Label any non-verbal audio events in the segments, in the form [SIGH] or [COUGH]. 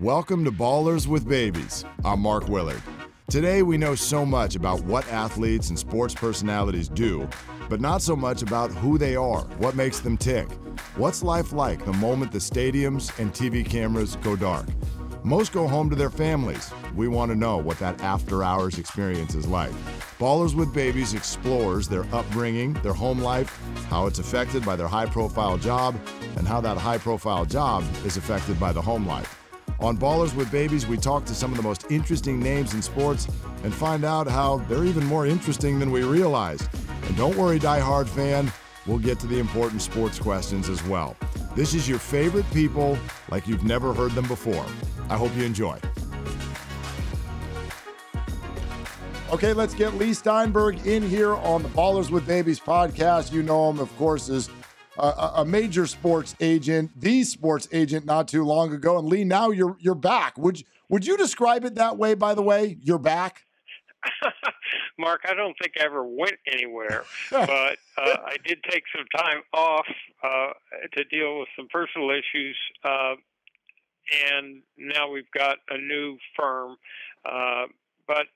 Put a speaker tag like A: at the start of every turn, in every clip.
A: Welcome to Ballers with Babies. I'm Mark Willard. Today, we know so much about what athletes and sports personalities do, but not so much about who they are, what makes them tick. What's life like the moment the stadiums and TV cameras go dark? Most go home to their families. We want to know what that after hours experience is like. Ballers with Babies explores their upbringing, their home life, how it's affected by their high profile job, and how that high profile job is affected by the home life. On Ballers with Babies, we talk to some of the most interesting names in sports and find out how they're even more interesting than we realized. And don't worry, die-hard fan, we'll get to the important sports questions as well. This is your favorite people like you've never heard them before. I hope you enjoy. Okay, let's get Leigh Steinberg in here on the Ballers with Babies podcast. You know him, of course, as a, a major sports agent, the sports agent, not too long ago. And Leigh, now you're you're back. Would you, would you describe it that way? By the way, you're back. [LAUGHS]
B: Mark, I don't think I ever went anywhere, [LAUGHS] but uh, I did take some time off uh, to deal with some personal issues, uh, and now we've got a new firm. Uh, but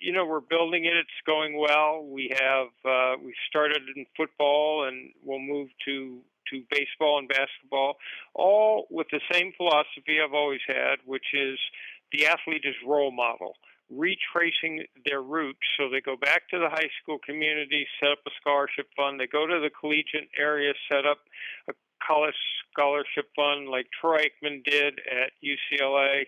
B: you know, we're building it. It's going well. We have uh, we started in football, and we'll move to to baseball and basketball, all with the same philosophy I've always had, which is the athlete is role model, retracing their roots. So they go back to the high school community, set up a scholarship fund. They go to the collegiate area, set up a college scholarship fund like Troy Aikman did at UCLA.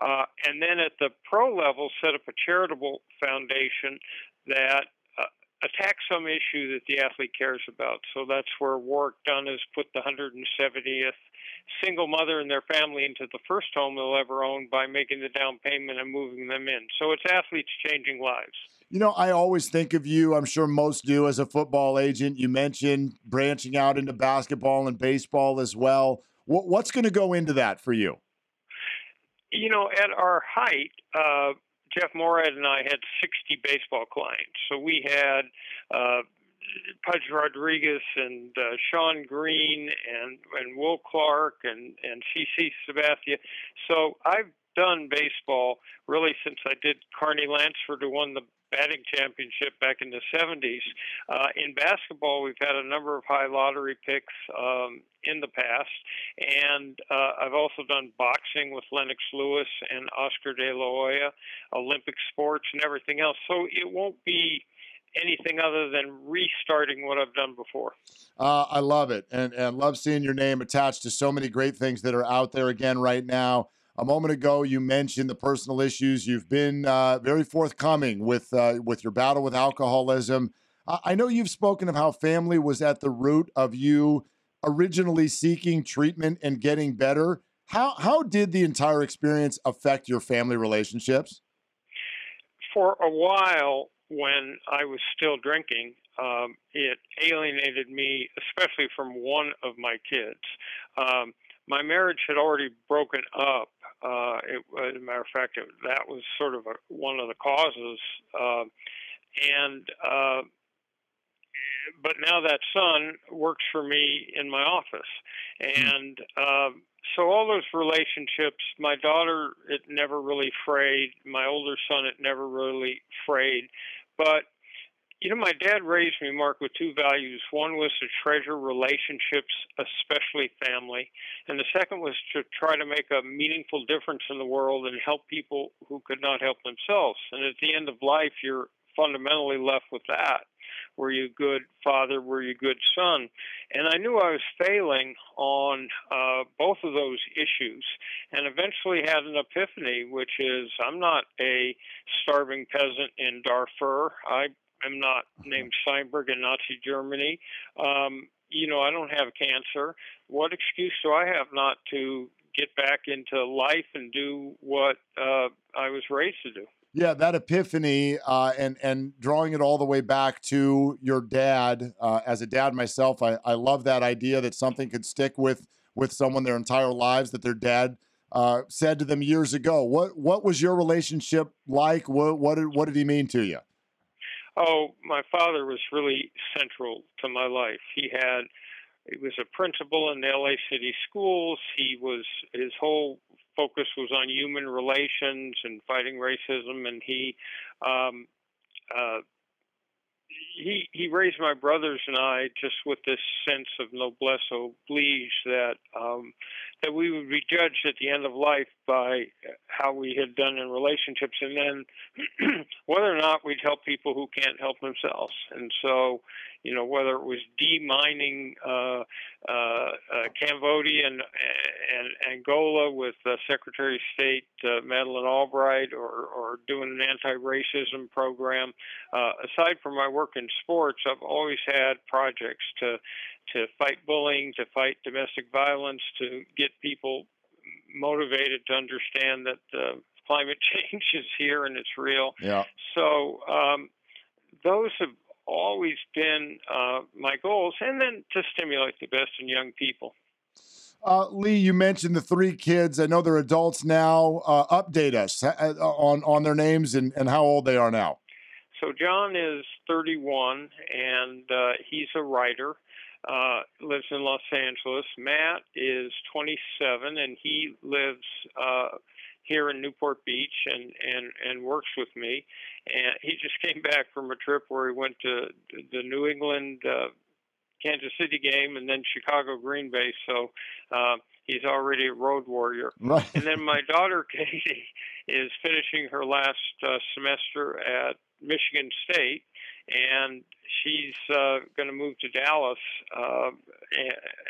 B: Uh, and then at the pro level, set up a charitable foundation that uh, attacks some issue that the athlete cares about. So that's where Warrick Dunn has put the 170th single mother and their family into the first home they'll ever own by making the down payment and moving them in. So it's athletes changing lives.
A: You know, I always think of you, I'm sure most do, as a football agent. You mentioned branching out into basketball and baseball as well. What's going to go into that for you?
B: You know, at our height, uh, Jeff Moorad and I had 60 baseball clients. So we had uh, Pudge Rodriguez and uh, Shawn Green and and Will Clark and and CC Sabathia. So I've done baseball really since I did Carney Lansford, who won the batting championship back in the 70s. Uh, in basketball, we've had a number of high lottery picks um, in the past, and uh, I've also done boxing with Lennox Lewis and Oscar De La Hoya, Olympic sports, and everything else. So it won't be anything other than restarting what I've done before.
A: Uh, I love it, and and love seeing your name attached to so many great things that are out there again right now. A moment ago, you mentioned the personal issues. You've been uh, very forthcoming with uh, with your battle with alcoholism. I know you've spoken of how family was at the root of you originally seeking treatment and getting better. How how did the entire experience affect your family relationships?
B: For a while, when I was still drinking, um, it alienated me, especially from one of my kids. Um, my marriage had already broken up uh, it, as a matter of fact, it, that was sort of a, one of the causes. Uh, and uh, but now that son works for me in my office, and uh, so all those relationships. My daughter, it never really frayed. My older son, it never really frayed. But you know, my dad raised me, Mark, with two values. One was to treasure relationships, especially family. And the second was to try to make a meaningful difference in the world and help people who could not help themselves. And at the end of life, you're fundamentally left with that. Were you a good father? Were you a good son? And I knew I was failing on uh, both of those issues and eventually had an epiphany, which is I'm not a starving peasant in Darfur. I I'm not named Steinberg in Nazi Germany. Um, you know, I don't have cancer. What excuse do I have not to get back into life and do what uh, I was raised to do?
A: Yeah, that epiphany uh, and and drawing it all the way back to your dad. Uh, as a dad myself, I, I love that idea that something could stick with with someone their entire lives that their dad uh, said to them years ago. What what was your relationship like? What what did, what did he mean to you?
B: Oh, my father was really central to my life. He had he was a principal in the LA City schools. He was his whole focus was on human relations and fighting racism, and he um, uh, he he raised my brothers and I just with this sense of noblesse oblige that um, that we would be judged at the end of life by how we had done in relationships, and then [CLEARS THROAT] whether or not we'd help people who can't help themselves. And so, you know, whether it was demining uh, uh, uh, Cambodia and, and Angola with uh, Secretary of State uh, Madeleine Albright, or, or doing an anti-racism program. Uh, aside from my work in sports, I've always had projects to to fight bullying, to fight domestic violence, to get people motivated to understand that uh, climate [LAUGHS] change is here and it's real.
A: Yeah.
B: So um, those have always been uh, my goals, and then to stimulate the best in young people.
A: Uh, Leigh, you mentioned the three kids. I know they're adults now. Uh, update us uh, on on their names and, and how old they are now.
B: So John is 31, and uh, he's a writer. Uh, lives in Los Angeles. Matt is 27, and he lives uh, here in Newport Beach and, and, and works with me. And he just came back from a trip where he went to the New England uh, Kansas City game and then Chicago Green Bay. So uh, he's already a road warrior.
A: Right.
B: And then my daughter [LAUGHS] Katie is finishing her last uh, semester at Michigan State, and she's uh, going to move to Dallas uh,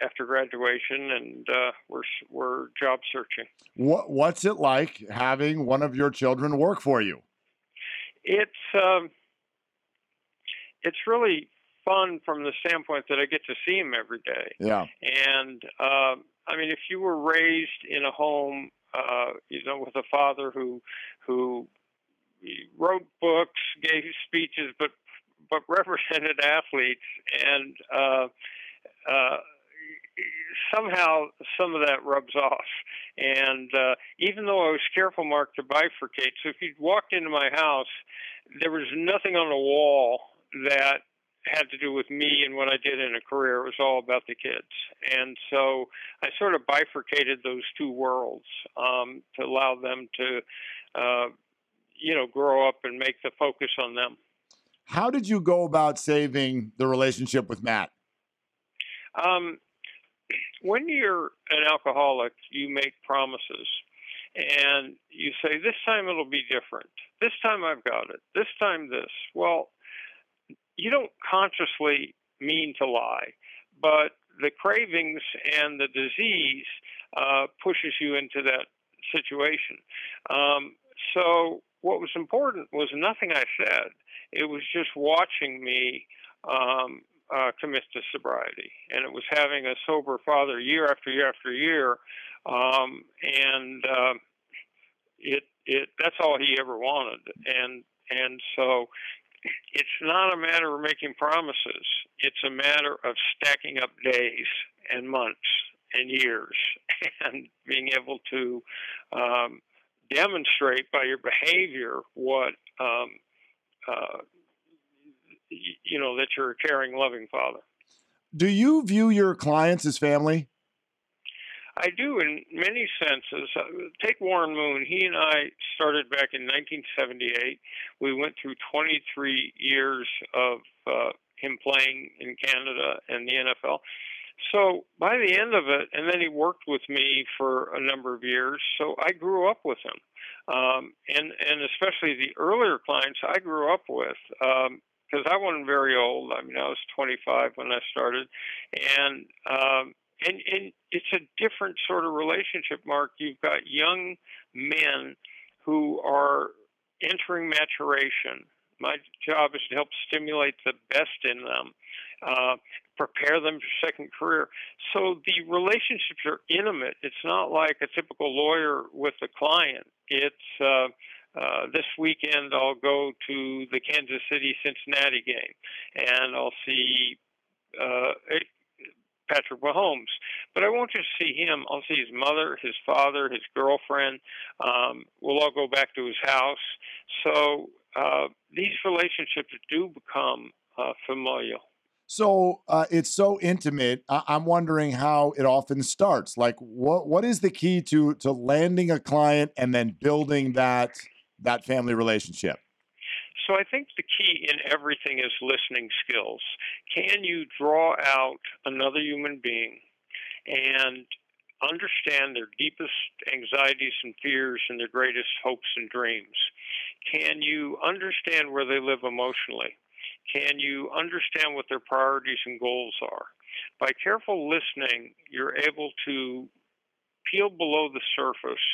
B: after graduation, and uh, we're we're job searching.
A: What What's it like having one of your children work for you?
B: It's um, it's really fun from the standpoint that I get to see him every day.
A: Yeah,
B: and uh, I mean, if you were raised in a home, uh, you know, with a father who who wrote books, gave speeches, but but represented athletes, and uh, uh, somehow some of that rubs off. And uh, even though I was careful, Mark, to bifurcate, so if you walked into my house, there was nothing on the wall that had to do with me and what I did in a career. It was all about the kids. And so I sort of bifurcated those two worlds um, to allow them to, uh, you know, grow up and make the focus on them.
A: How did you go about saving the relationship with Matt?
B: Um, when you're an alcoholic, you make promises and you say, This time it'll be different. This time I've got it. This time this. Well, you don't consciously mean to lie, but the cravings and the disease uh, pushes you into that situation. Um, so what was important was nothing I said. It was just watching me um, uh, commit to sobriety, and it was having a sober father year after year after year, um, and uh, it it that's all he ever wanted, and and so it's not a matter of making promises. It's a matter of stacking up days and months and years [LAUGHS] and being able to um, demonstrate by your behavior what um, uh, you know that you're a caring, loving father.
A: Do you view your clients as family?
B: I do in many senses. Uh, take Warren Moon. He and I started back in 1978. We went through 23 years of uh, him playing in Canada and the NFL. So by the end of it, and then he worked with me for a number of years. So I grew up with him, um, and and especially the earlier clients I grew up with. because um, I wasn't very old. I mean, I was 25 when I started, and um, and and it's a different sort of relationship, Mark. You've got young men who are entering maturation. My job is to help stimulate the best in them, uh, prepare them for second career. So the relationships are intimate. It's not like a typical lawyer with a client. It's uh, uh, this weekend I'll go to the Kansas City Cincinnati game, and I'll see uh, Patrick Mahomes. But I won't just see him. I'll see his mother, his father, his girlfriend. Um, we'll all go back to his house. So uh, these relationships do become uh, familial.
A: So uh, it's so intimate. I- I'm wondering how it often starts. Like, what what is the key to to landing a client and then building that that family relationship?
B: So I think the key in everything is listening skills. Can you draw out another human being and understand their deepest anxieties and fears and their greatest hopes and dreams? Can you understand where they live emotionally? Can you understand what their priorities and goals are? By careful listening, you're able to peel below the surface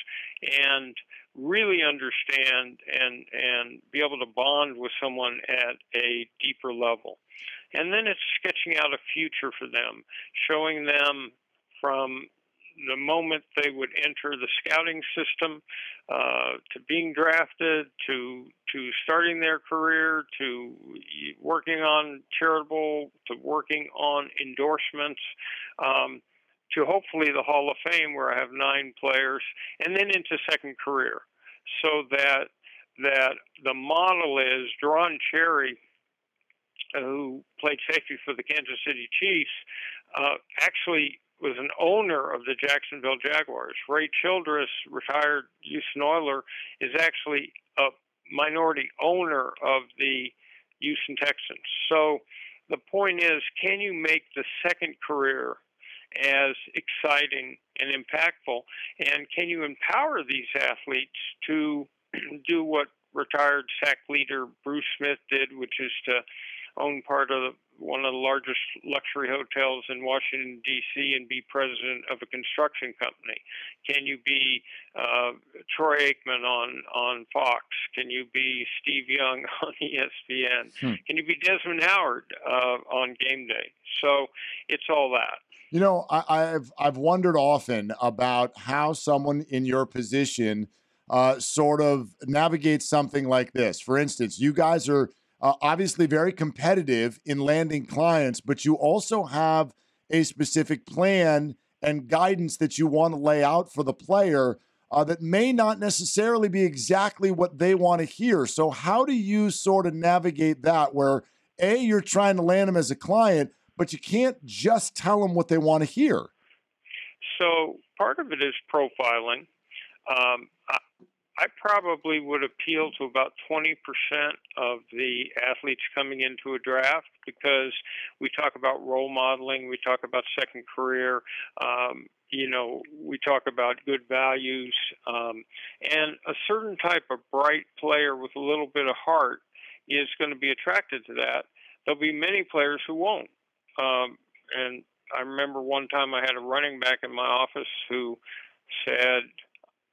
B: and really understand and and be able to bond with someone at a deeper level. And then it's sketching out a future for them, showing them from the moment they would enter the scouting system, uh, to being drafted, to to starting their career, to working on charitable, to working on endorsements, um, to hopefully the Hall of Fame where I have nine players, and then into second career, so that that the model is Deron Cherry, who played safety for the Kansas City Chiefs, uh, actually was an owner of the Jacksonville Jaguars. Ray Childress, retired Houston Oiler, is actually a minority owner of the Houston Texans. So the point is, can you make the second career as exciting and impactful? And can you empower these athletes to [CLEARS THROAT] do what retired sack leader Bruce Smith did, which is to own part of one of the largest luxury hotels in Washington D.C. and be president of a construction company? Can you be uh, Troy Aikman on on Fox? Can you be Steve Young [LAUGHS] on ESPN? Hmm. Can you be Desmond Howard uh, on Game Day? So it's all that.
A: You know, I, have I've wondered often about how someone in your position uh, sort of navigates something like this. For instance, you guys are uh, obviously very competitive in landing clients, but you also have a specific plan and guidance that you want to lay out for the player uh, that may not necessarily be exactly what they want to hear. So, how do you sort of navigate that where A, you're trying to land them as a client, but you can't just tell them what they want to hear?
B: So, part of it is profiling. Um, I probably would appeal to about 20% of the athletes coming into a draft because we talk about role modeling, we talk about second career, um, you know, we talk about good values, um, and a certain type of bright player with a little bit of heart is going to be attracted to that. There'll be many players who won't. Um, and I remember one time I had a running back in my office who said,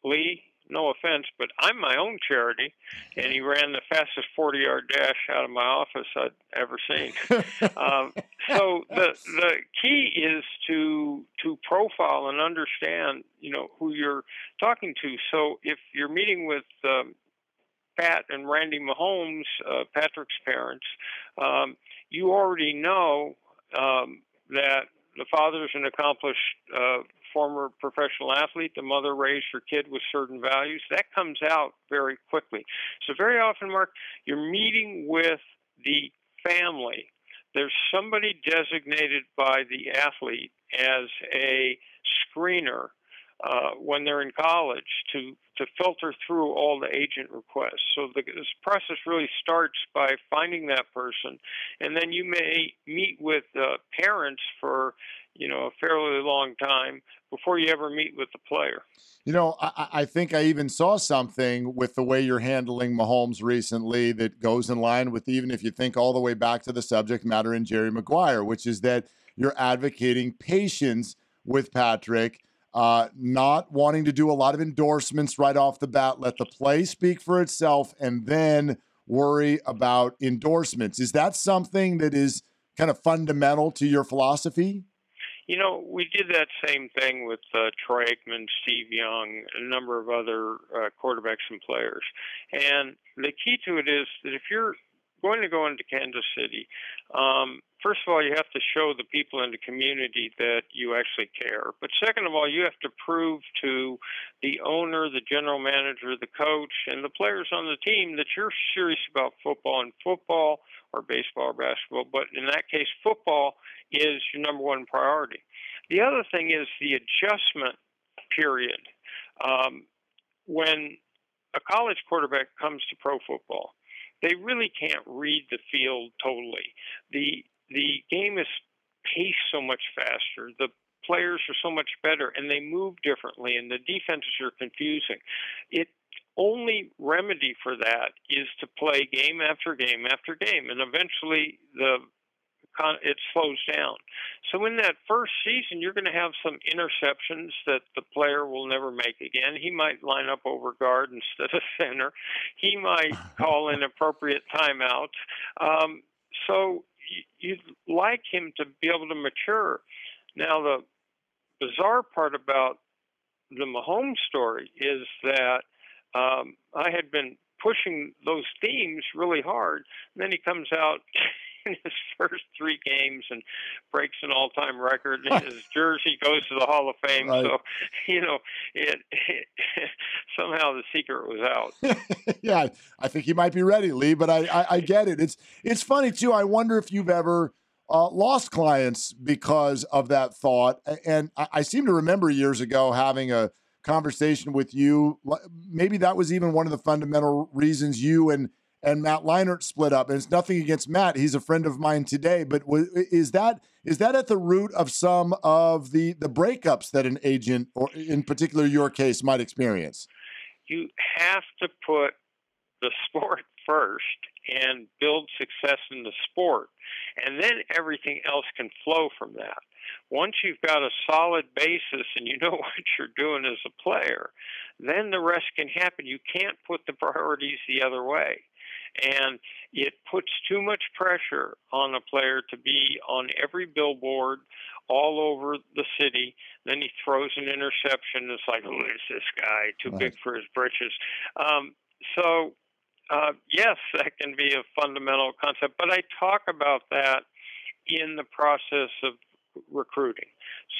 B: Leigh, no offense, but I'm my own charity, and he ran the fastest 40 yard dash out of my office I'd ever seen. [LAUGHS] um, so the the key is to to profile and understand, you know, who you're talking to. So if you're meeting with um, Pat and Randy Mahomes, uh, Patrick's parents, um, you already know um, that the father's an accomplished uh, former professional athlete. The mother raised her kid with certain values. That comes out very quickly. So, very often, Mark, you're meeting with the family. There's somebody designated by the athlete as a screener uh, when they're in college to to filter through all the agent requests. So the, this process really starts by finding that person, and then you may meet with uh, parents for you know a fairly long time before you ever meet with the player.
A: You know, I, I, think I even saw something with the way you're handling Mahomes recently that goes in line with even if you think all the way back to the subject matter in Jerry Maguire, which is that you're advocating patience with Patrick uh, not wanting to do a lot of endorsements right off the bat, let the play speak for itself, and then worry about endorsements. Is that something that is kind of fundamental to your philosophy?
B: You know, we did that same thing with uh, Troy Aikman, Steve Young, a number of other uh, quarterbacks and players. And the key to it is that if you're going to go into Kansas City, um, first of all, you have to show the people in the community that you actually care. But second of all, you have to prove to the owner, the general manager, the coach, and the players on the team that you're serious about football and football or baseball or basketball. But in that case, football is your number one priority. The other thing is the adjustment period. Um, when a college quarterback comes to pro football, they really can't read the field totally. The the game is paced so much faster. The players are so much better and they move differently and the defenses are confusing. It only remedy for that is to play game after game after game and eventually the it slows down. So in that first season, you're going to have some interceptions that the player will never make again. He might line up over guard instead of center. He might [LAUGHS] call inappropriate timeouts. Um, so you'd like him to be able to mature. Now, the bizarre part about the Mahomes story is that um, I had been pushing those themes really hard. And then he comes out in his [LAUGHS] first three games and breaks an all-time record. his jersey goes to the Hall of Fame. Right. So, [LAUGHS] you know, it, it, [LAUGHS] somehow the secret was out.
A: yeah, I think he might be ready, Leigh. But I, I, I get it. It's it's funny too. I wonder if you've ever. Uh, lost clients because of that thought. And I, I seem to remember years ago having a conversation with you. Maybe that was even one of the fundamental reasons you and and Matt Leinart split up. And it's nothing against Matt; he's a friend of mine today. But is that is that at the root of some of the the breakups that an agent, or in particular your case, might experience?
B: You have to put the sport first and build success in the sport, and then everything else can flow from that. Once you've got a solid basis and you [LAUGHS] know what you're doing as a player, then the rest can happen. You can't put the priorities the other way and it puts too much pressure on a player to be on every billboard all over the city. Then he throws an interception. It's like, who is this guy? Too right. big for his britches. Um, so, uh, yes, that can be a fundamental concept, but I talk about that in the process of recruiting.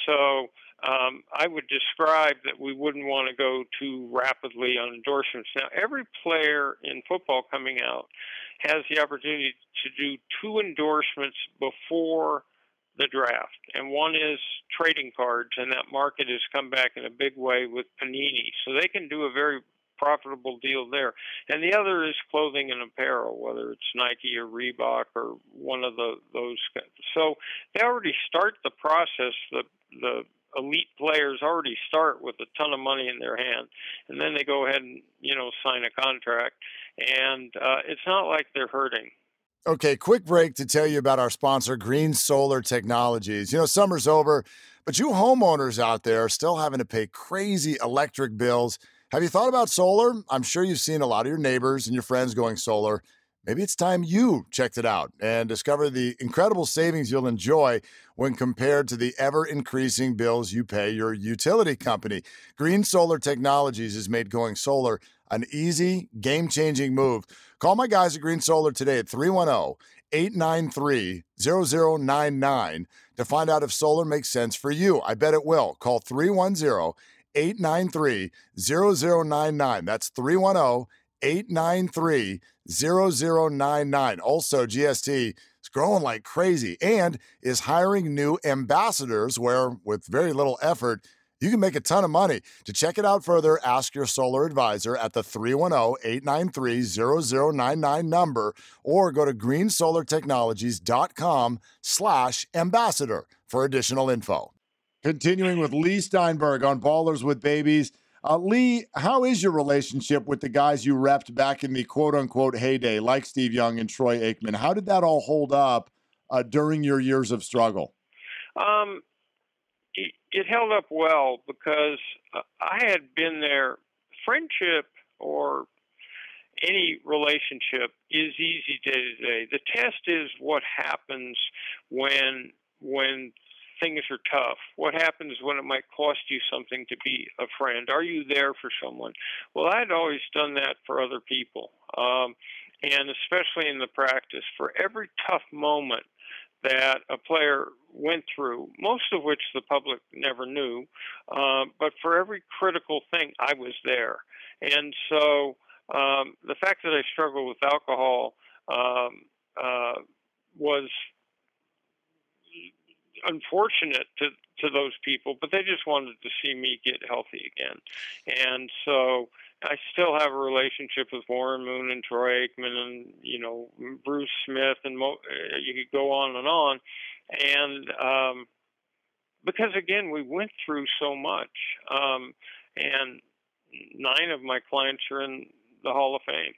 B: So um, I would describe that we wouldn't want to go too rapidly on endorsements. Now, every player in football coming out has the opportunity to do two endorsements before the draft, and one is trading cards, and that market has come back in a big way with Panini, so they can do a very profitable deal there. And the other is clothing and apparel, whether it's Nike or Reebok or one of the those. So they already start the process. The the elite players already start with a ton of money in their hand, and then they go ahead and you know sign a contract, and uh, it's not like they're hurting.
A: Okay, quick break to tell you about our sponsor, Green Solar Technologies. You know, summer's over, but you homeowners out there are still having to pay crazy electric bills. Have you thought about solar? I'm sure you've seen a lot of your neighbors and your friends going solar. Maybe it's time you checked it out and discover the incredible savings you'll enjoy when compared to the ever increasing bills you pay your utility company. Green Solar Technologies has made going solar an easy, game changing move. Call my guys at Green Solar today at 310 893 0099 to find out if solar makes sense for you. I bet it will. Call 310 893 0099. That's 310 893 0099. Also, GST is growing like crazy and is hiring new ambassadors where, with very little effort, you can make a ton of money. To check it out further, ask your solar advisor at the 310-893-0099 number or go to greensolartechnologies.com slash ambassador for additional info. Continuing with Leigh Steinberg on Ballers with Babies – uh, Leigh, how is your relationship with the guys you repped back in the quote unquote heyday, like Steve Young and Troy Aikman? How did that all hold up uh, during your years of struggle?
B: Um, it, it held up well because uh, I had been there. Friendship or any relationship is easy day to day. The test is what happens when when things are tough? What happens when it might cost you something to be a friend? Are you there for someone? Well, I'd always done that for other people, um, and especially in the practice. For every tough moment that a player went through, most of which the public never knew. Uh, but for every critical thing, I was there. And so um, the fact that I struggled with alcohol um, uh, was unfortunate to to those people, but they just wanted to see me get healthy again. And so I still have a relationship with Warren Moon and Troy Aikman and you know Bruce Smith and Mo- you could go on and on. And um, because again, we went through so much, um, and nine of my clients are in the Hall of Fame.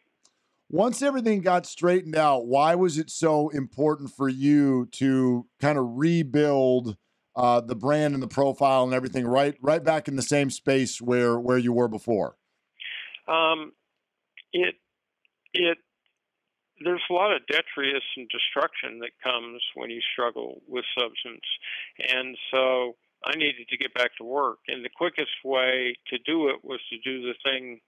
A: Once everything got straightened out, why was it so important for you to kind of rebuild uh, the brand and the profile and everything right right back in the same space where where you were before?
B: Um, it it there's a lot of detritus and destruction that comes when you struggle with substance, and so I needed to get back to work, and the quickest way to do it was to do the thing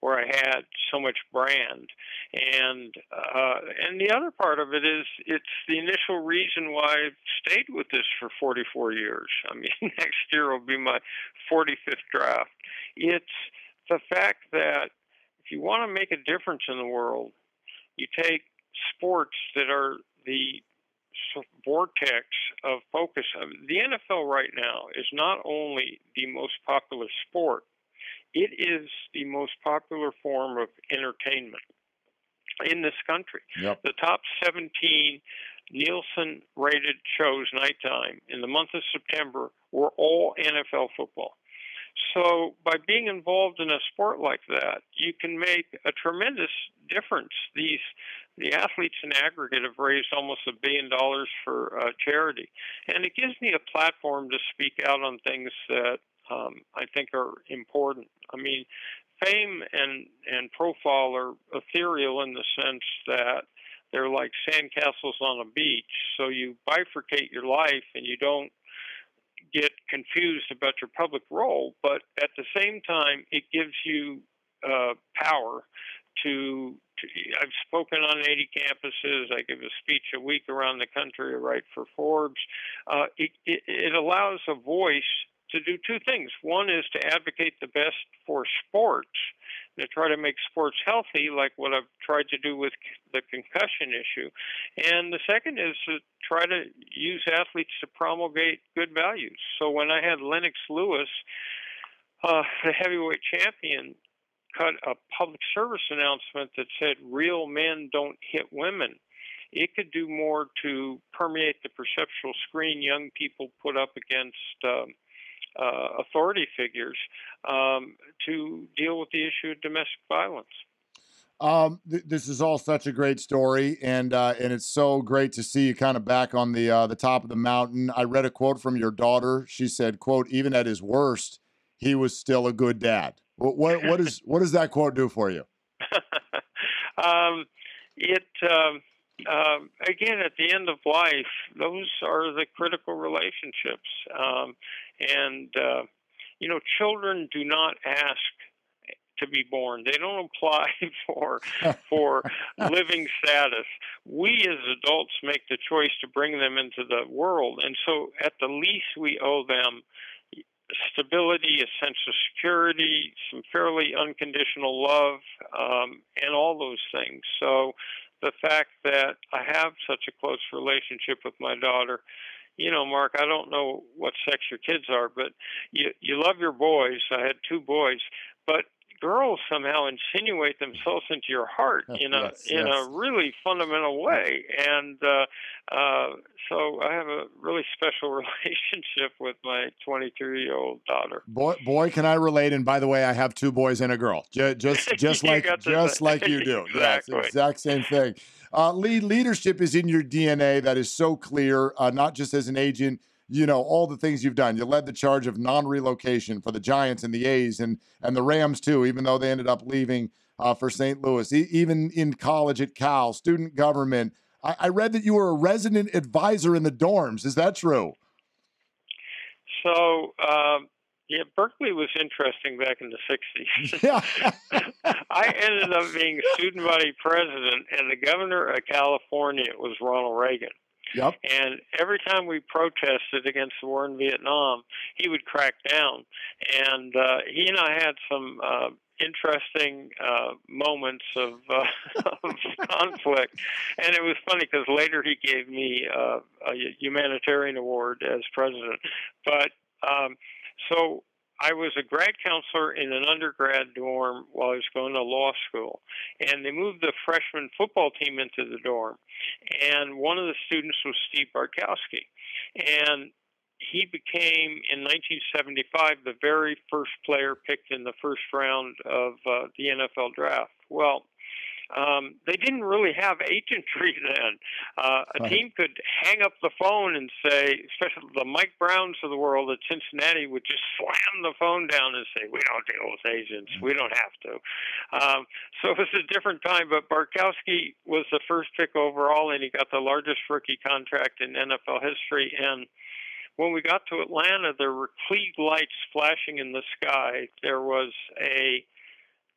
B: where I had so much brand, and uh, and the other part of it is it's the initial reason why I stayed with this for 44 years. I mean, [LAUGHS] next year will be my 45th draft. It's the fact that if you want to make a difference in the world, you take sports that are the vortex of focus. The NFL right now is not only the most popular sport, it is the most popular form of entertainment in this country.
A: Yep.
B: The top 17 Nielsen rated shows nighttime in the month of September were all NFL football. So, by being involved in a sport like that, you can make a tremendous difference. These the athletes in aggregate have raised almost a billion dollars for uh, charity, and it gives me a platform to speak out on things that um, I think are important. I mean, fame and and profile are ethereal in the sense that they're like sandcastles on a beach. So you bifurcate your life and you don't get confused about your public role, but at the same time, it gives you uh, power to, to. I've spoken on 80 campuses. I give a speech a week around the country. I write for Forbes. Uh, it, it, it allows a voice to do two things. One is to advocate the best for sports, to try to make sports healthy, like what I've tried to do with the concussion issue. And the second is to try to use athletes to promulgate good values. So when I had Lennox Lewis, uh, the heavyweight champion, cut a public service announcement that said, Real men don't hit women it could do more to permeate the perceptual screen young people put up against um, uh, authority figures um, to deal with the issue of domestic violence.
A: Um, th- this is all such a great story, and uh, and it's so great to see you kind of back on the uh, the top of the mountain. I read a quote from your daughter. She said, "quote Even at his worst, he was still a good dad." What what, what is what does that quote do for you? [LAUGHS]
B: um, it um, um, again, at the end of life, those are the critical relationships. Um, and, uh, you know, children do not ask to be born. They don't [LAUGHS] apply for for [LAUGHS] living status. We as adults make the choice to bring them into the world, and so at the least we owe them stability, a sense of security, some fairly unconditional love, um, and all those things. So the fact that I have such a close relationship with my daughter. You know, Mark, I don't know what sex your kids are, but you you love your boys. I had two boys, but girls somehow insinuate themselves into your heart [LAUGHS] in a yes, in yes. a really fundamental way. And uh uh so i have a really special [LAUGHS] relationship with my 23 year old daughter.
A: Boy boy can i relate. And by the way i have two boys and a girl. Just [LAUGHS] just, just like just like you do.
B: Exactly.
A: yes exact same thing. Uh lead leadership is in your dna that is so clear uh, not just as an agent you know all the things you've done. You led the charge of non-relocation for the Giants and the A's and and the Rams too, even though they ended up leaving uh, for St. Louis. E- even in college at Cal, student government. I-, I read that you were a resident advisor in the dorms. Is that true?
B: So. Um, yeah, Berkeley was interesting back in the 60s.
A: Yeah. [LAUGHS]
B: I ended up being student body president, and the governor of California was Ronald Reagan.
A: Yep.
B: And every time we protested against the war in Vietnam, he would crack down. And uh, he and I had some uh, interesting uh, moments of, uh, [LAUGHS] of conflict. And it was funny because later he gave me uh, a humanitarian award as president. But um, so I was a grad counselor in an undergrad dorm while I was going to law school, and they moved the freshman football team into the dorm, and one of the students was Steve Bartkowski, and he became in 1975 the very first player picked in the first round of uh, the NFL draft. Well, um, they didn't really have agentry [LAUGHS] then. Uh, a right. team could hang up the phone and say, especially the Mike Browns of the world at Cincinnati would just [LAUGHS] slam the phone down and say, "We don't deal with agents. We don't have to." Um, so it was a different time. But Bartkowski was the first pick overall, and he got the largest rookie contract in NFL history. And when we got to Atlanta, there were Klieg lights flashing in the sky. There was a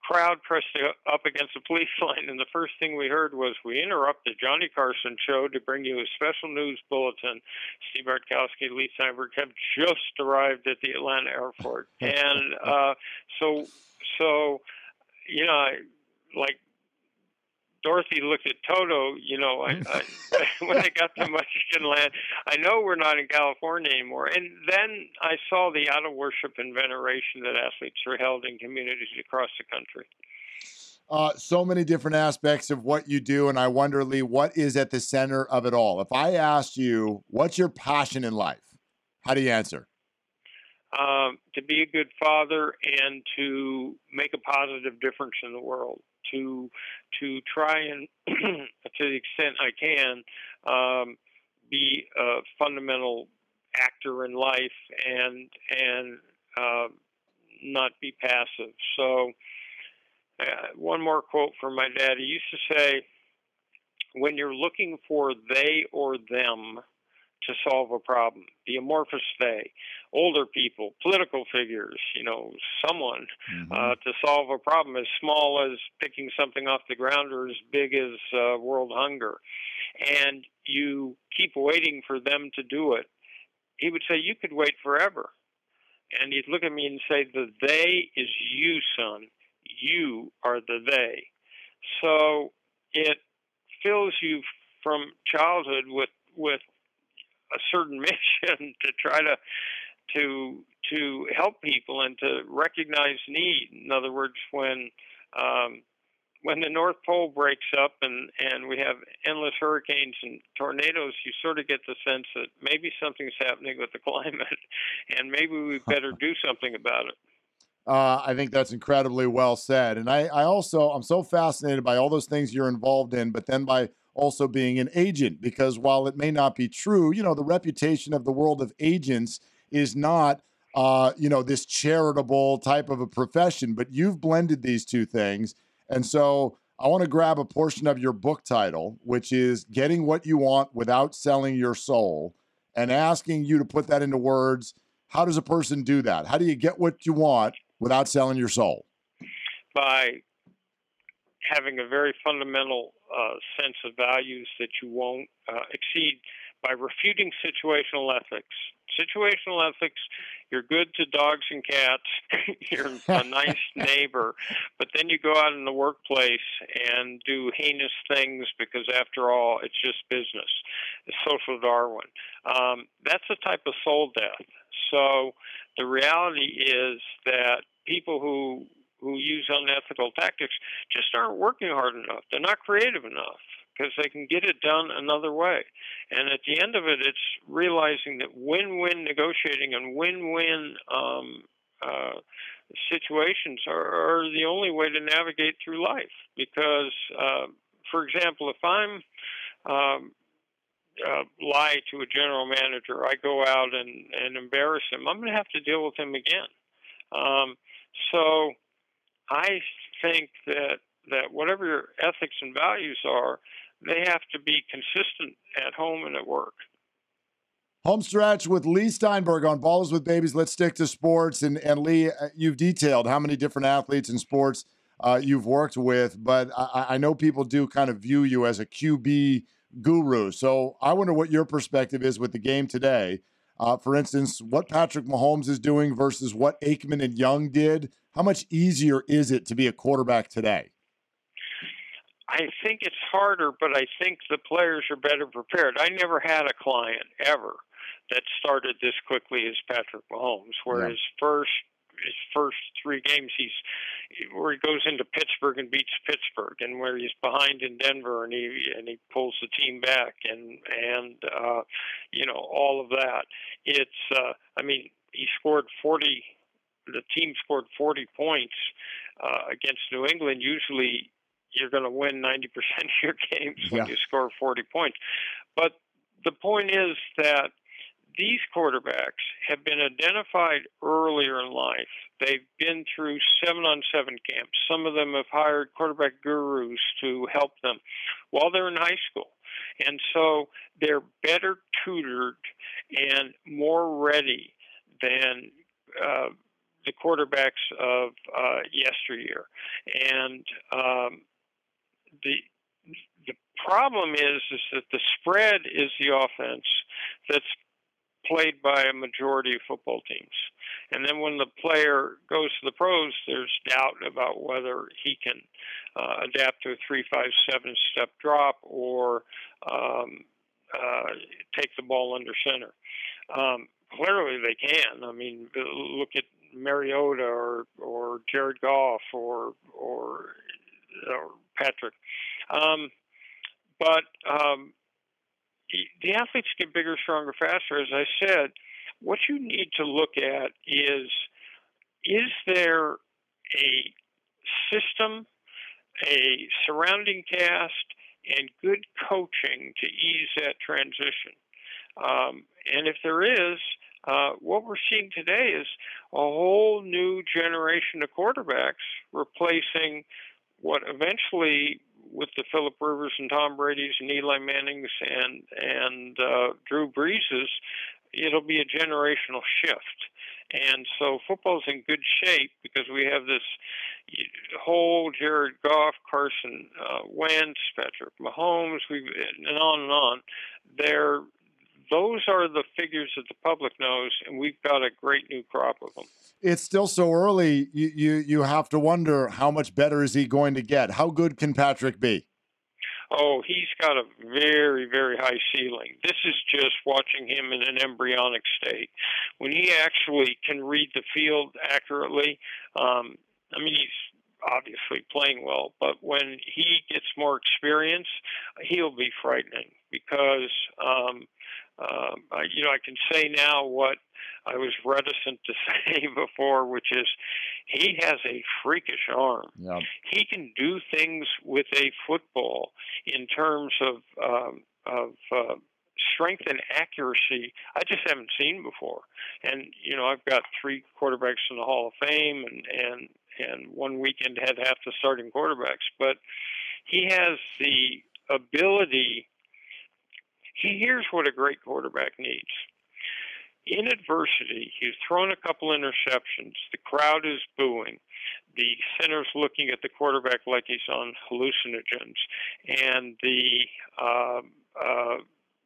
B: crowd pressed up against the police [LAUGHS] line, and the first thing we heard was, "We interrupt the Johnny Carson show to bring you a special news bulletin. Steve Bartkowski, Leigh Steinberg have just arrived at the Atlanta airport." [LAUGHS] and uh, so, so you know, like Dorothy looked at Toto, you know, I, I, [LAUGHS] [LAUGHS] when they got to Munchkinland, I know we're not in California anymore. And then I saw the out of worship and veneration that athletes are held in communities across the country.
A: Uh, so many different aspects of what you do. And I wonder, Leigh, what is at the center of it all? If I asked you, what's your passion in life? How do you answer?
B: Um, to be a good father and to make a positive difference in the world to to try and, [CLEARS THROAT] to the extent I can, um, be a fundamental actor in life and and uh, not be passive. So, uh, one more quote from my dad. He used to say, "When you're looking for they or them." To solve a problem. The amorphous they, older people, political figures, you know, someone mm-hmm. uh, to solve a problem as small as picking something off the ground or as big as uh, world hunger. And you keep waiting for them to do it. He would say, You could wait forever. And he'd look at me and say, The they is you, son. You are the they. So it fills you from childhood with with a certain [LAUGHS] mission to try to to to help people and to recognize need. In other words, when um, when the North Pole breaks up and and we have endless hurricanes and tornadoes, you sort of get the sense that maybe something's happening with the [LAUGHS] climate, and maybe we better do something about it.
A: Uh, I think that's incredibly well said, and I, I also I'm so fascinated by all those things you're involved in, but then by also being an agent because while it may not be true, you know, the reputation of the world of agents is not uh, you know, this charitable type of a profession, but you've blended these two things. And so I want to grab a portion of your book title, which is Getting What You Want Without Selling Your Soul, and asking you to put that into words. How does a person do that? How do you get what you want without selling your soul?
B: By having a very fundamental uh, sense of values that you won't uh, exceed by refuting situational ethics. Situational ethics, you're good to dogs and cats, [LAUGHS] you're a nice [LAUGHS] neighbor, but then you go out in the workplace and do heinous things because, after all, it's just business. It's social Darwin. Um, that's a type of soul death. So the reality is that people who who use unethical tactics just aren't working hard enough. They're not creative enough because they can get it done another way. And at the end of it, it's realizing that win-win negotiating and win-win um, uh, situations are, are, the only way to navigate through life. Because, uh, for example, if I'm um, uh, lie to a general manager, I go out and, and embarrass him, I'm going to have to deal with him again. Um, so I think that that whatever your ethics and values are, they have to be consistent at home and at work.
A: Home stretch with Leigh Steinberg on Ballers with Babies. Let's stick to sports. And, and Leigh, uh, you've detailed how many different athletes in sports uh, you've worked with, but I, I, know people do kind of view you as a QB guru. So I wonder what your perspective is with the game today. Uh, for instance, what Patrick Mahomes is doing versus what Aikman and Young did. How much easier is it to be a quarterback today?
B: I think it's harder, but I think the players are better prepared. I never had a client ever that started this quickly as Patrick Mahomes, where yeah. his first his first three games he's where he goes into Pittsburgh and beats Pittsburgh and where he's behind in Denver and he and he pulls the team back and and uh you know all of that it's uh I mean he scored 40 the team scored 40 points uh against New England usually you're going to win 90% [LAUGHS] of your games when you score 40 points but the point is that these quarterbacks have been identified earlier in life. They've been through seven on seven camps. Some of them have hired quarterback gurus to help them while they're in high school. And so they're better tutored and more ready than uh, the quarterbacks of uh, yesteryear. And um, the the problem is is that the spread is the offense that's played by a majority of football teams. And then when the player goes to the pros, there's doubt about whether he can uh, adapt to a three-five-seven step drop or um, uh, take the ball under center. Um, clearly, they can. I mean, look at Mariota or or Jared Goff or or, or Patrick. Um, but um, the athletes get bigger, stronger, faster. As I said, what you need to look at is is there a system, a surrounding cast, and good coaching to ease that transition? Um, and if there is, uh, what we're seeing today is a whole new generation of quarterbacks replacing what eventually with the Philip Rivers and Tom Brady's and Eli Manning's and and uh, Drew Brees's, it'll be a generational shift. And so football's in good shape because we have this whole Jared Goff, Carson uh, Wentz, Patrick Mahomes, we and on and on. They're those are the figures that the public knows, and we've got a great new crop of them.
A: It's still so early. You you you have to wonder how much better is he going to get? How good can Patrick be?
B: Oh, he's got a very, very high ceiling. This is just watching him in an embryonic state. When he actually can read the field accurately, um, I mean, he's obviously playing well, but when he gets more experience, he'll be frightening because um, um, I, you know, I can say now what I was reticent to [LAUGHS] say before, which is he has a freakish arm. He can do things with a football in terms of um, of uh, strength and accuracy I just haven't seen before. And you know, I've got three quarterbacks in the Hall of Fame, and and and one weekend had half the starting quarterbacks, but he has the ability here's what a great quarterback needs. In adversity, he's thrown a couple interceptions. The crowd is booing. The center's looking at the quarterback like he's on hallucinogens, and the uh, uh,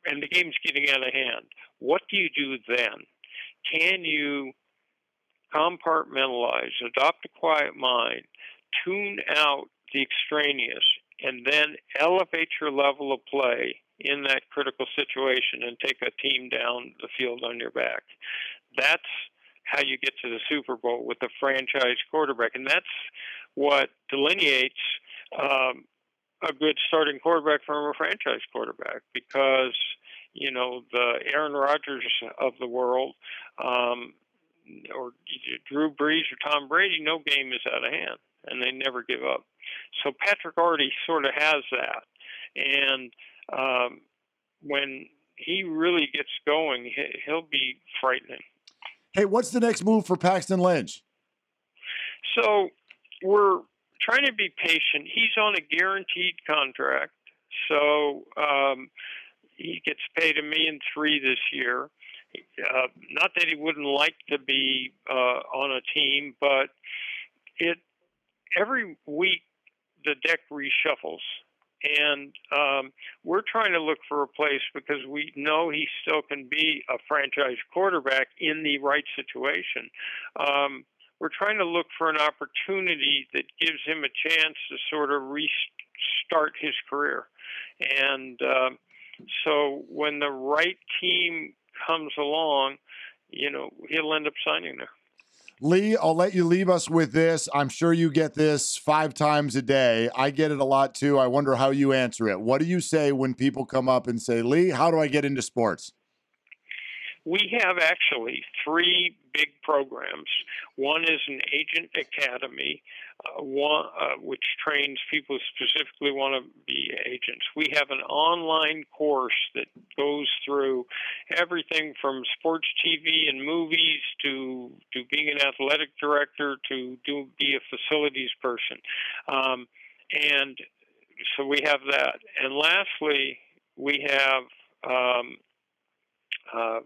B: and the game's getting out of hand. What do you do then? Can you compartmentalize, adopt a quiet mind, tune out the extraneous, and then elevate your level of play in that critical situation and take a team down the field on your back. That's how you get to the Super Bowl with a franchise quarterback, and that's what delineates um, a good starting quarterback from a franchise quarterback because you know the Aaron Rodgers of the world, um, or Drew Brees or Tom Brady, no game is out of hand, and they never give up. So Patrick already sort of has that, and um, when he really gets going, he'll be frightening.
A: Hey, what's the next move for Paxton Lynch?
B: So we're trying to be patient. He's on a guaranteed contract, so um, he gets paid a million three this year. Uh, not that he wouldn't like to be uh, on a team, but it every week the deck reshuffles and um, we're trying to look for a place because we know he still can be a franchise quarterback in the right situation. Um, we're trying to look for an opportunity that gives him a chance to sort of restart his career. And uh, so when the right team comes along, you know, he'll end up signing there.
A: Leigh, I'll let you leave us with this. I'm sure you get this five times a day. I get it a lot too. I wonder how you answer it. What do you say when people come up and say, Leigh, how do I get into sports?
B: We have actually three big programs. One is an agent academy, uh, one uh, which trains people who specifically want to be agents. We have an online course that goes through everything from sports TV and movies to to being an athletic director to do be a facilities person, um, and so we have that. And lastly, we have um, uh,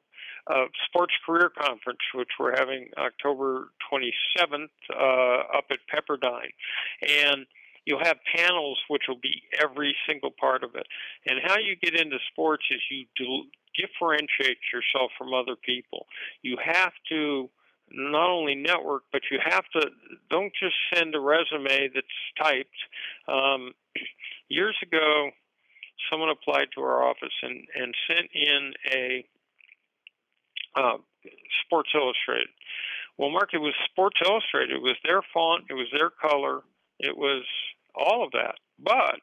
B: uh, sports career conference, which we're having October 27th uh, up at Pepperdine, and you'll have panels which will be every single part of it. And how you get into sports is you do, differentiate yourself from other people. You have to not only network, but you have to don't just send a resume that's typed. Um, years ago, someone applied to our office and, and sent in a uh, Sports Illustrated. Well, Mark, it was Sports Illustrated. It was their font. It was their color. It was all of that. But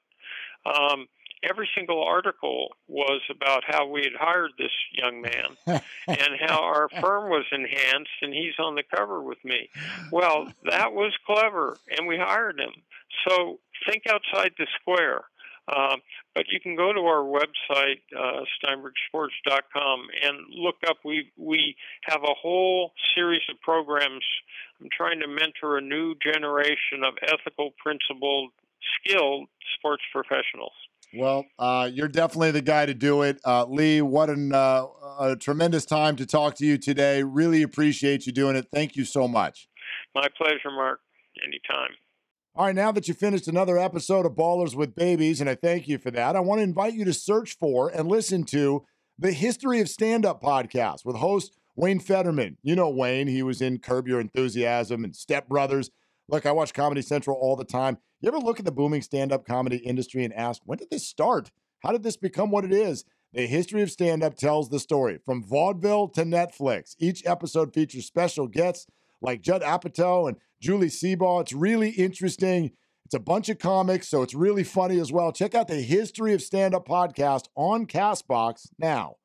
B: um, every single article was about how we had hired this young man [LAUGHS] and how our firm was enhanced, and he's on the cover with me. Well, that was clever, and we hired him. So think outside the square. Um, but you can go to our website, uh, steinbergsports.com, and look up. We we have a whole series of programs. I'm trying to mentor a new generation of ethical, principled, skilled sports professionals.
A: Well, uh, you're definitely the guy to do it, uh, Leigh. What an, uh, a tremendous time to talk to you today. Really appreciate you doing it. Thank you so much.
B: My pleasure, Mark. Anytime.
A: All right, now that you finished another episode of Ballers with Babies, and I thank you for that, I want to invite you to search for and listen to the History of Stand Up podcast with host Wayne Federman. You know Wayne, he was in Curb Your Enthusiasm and Step Brothers. Look, I watch Comedy Central all the time. You ever look at the booming stand up comedy industry and ask, when did this start? How did this become what it is? The history of stand up tells the story from vaudeville to Netflix. Each episode features special guests like Judd Apatow and Julie Seabaugh. It's really interesting. It's a bunch of comics, so it's really funny as well. Check out the History of Stand Up podcast on Castbox now.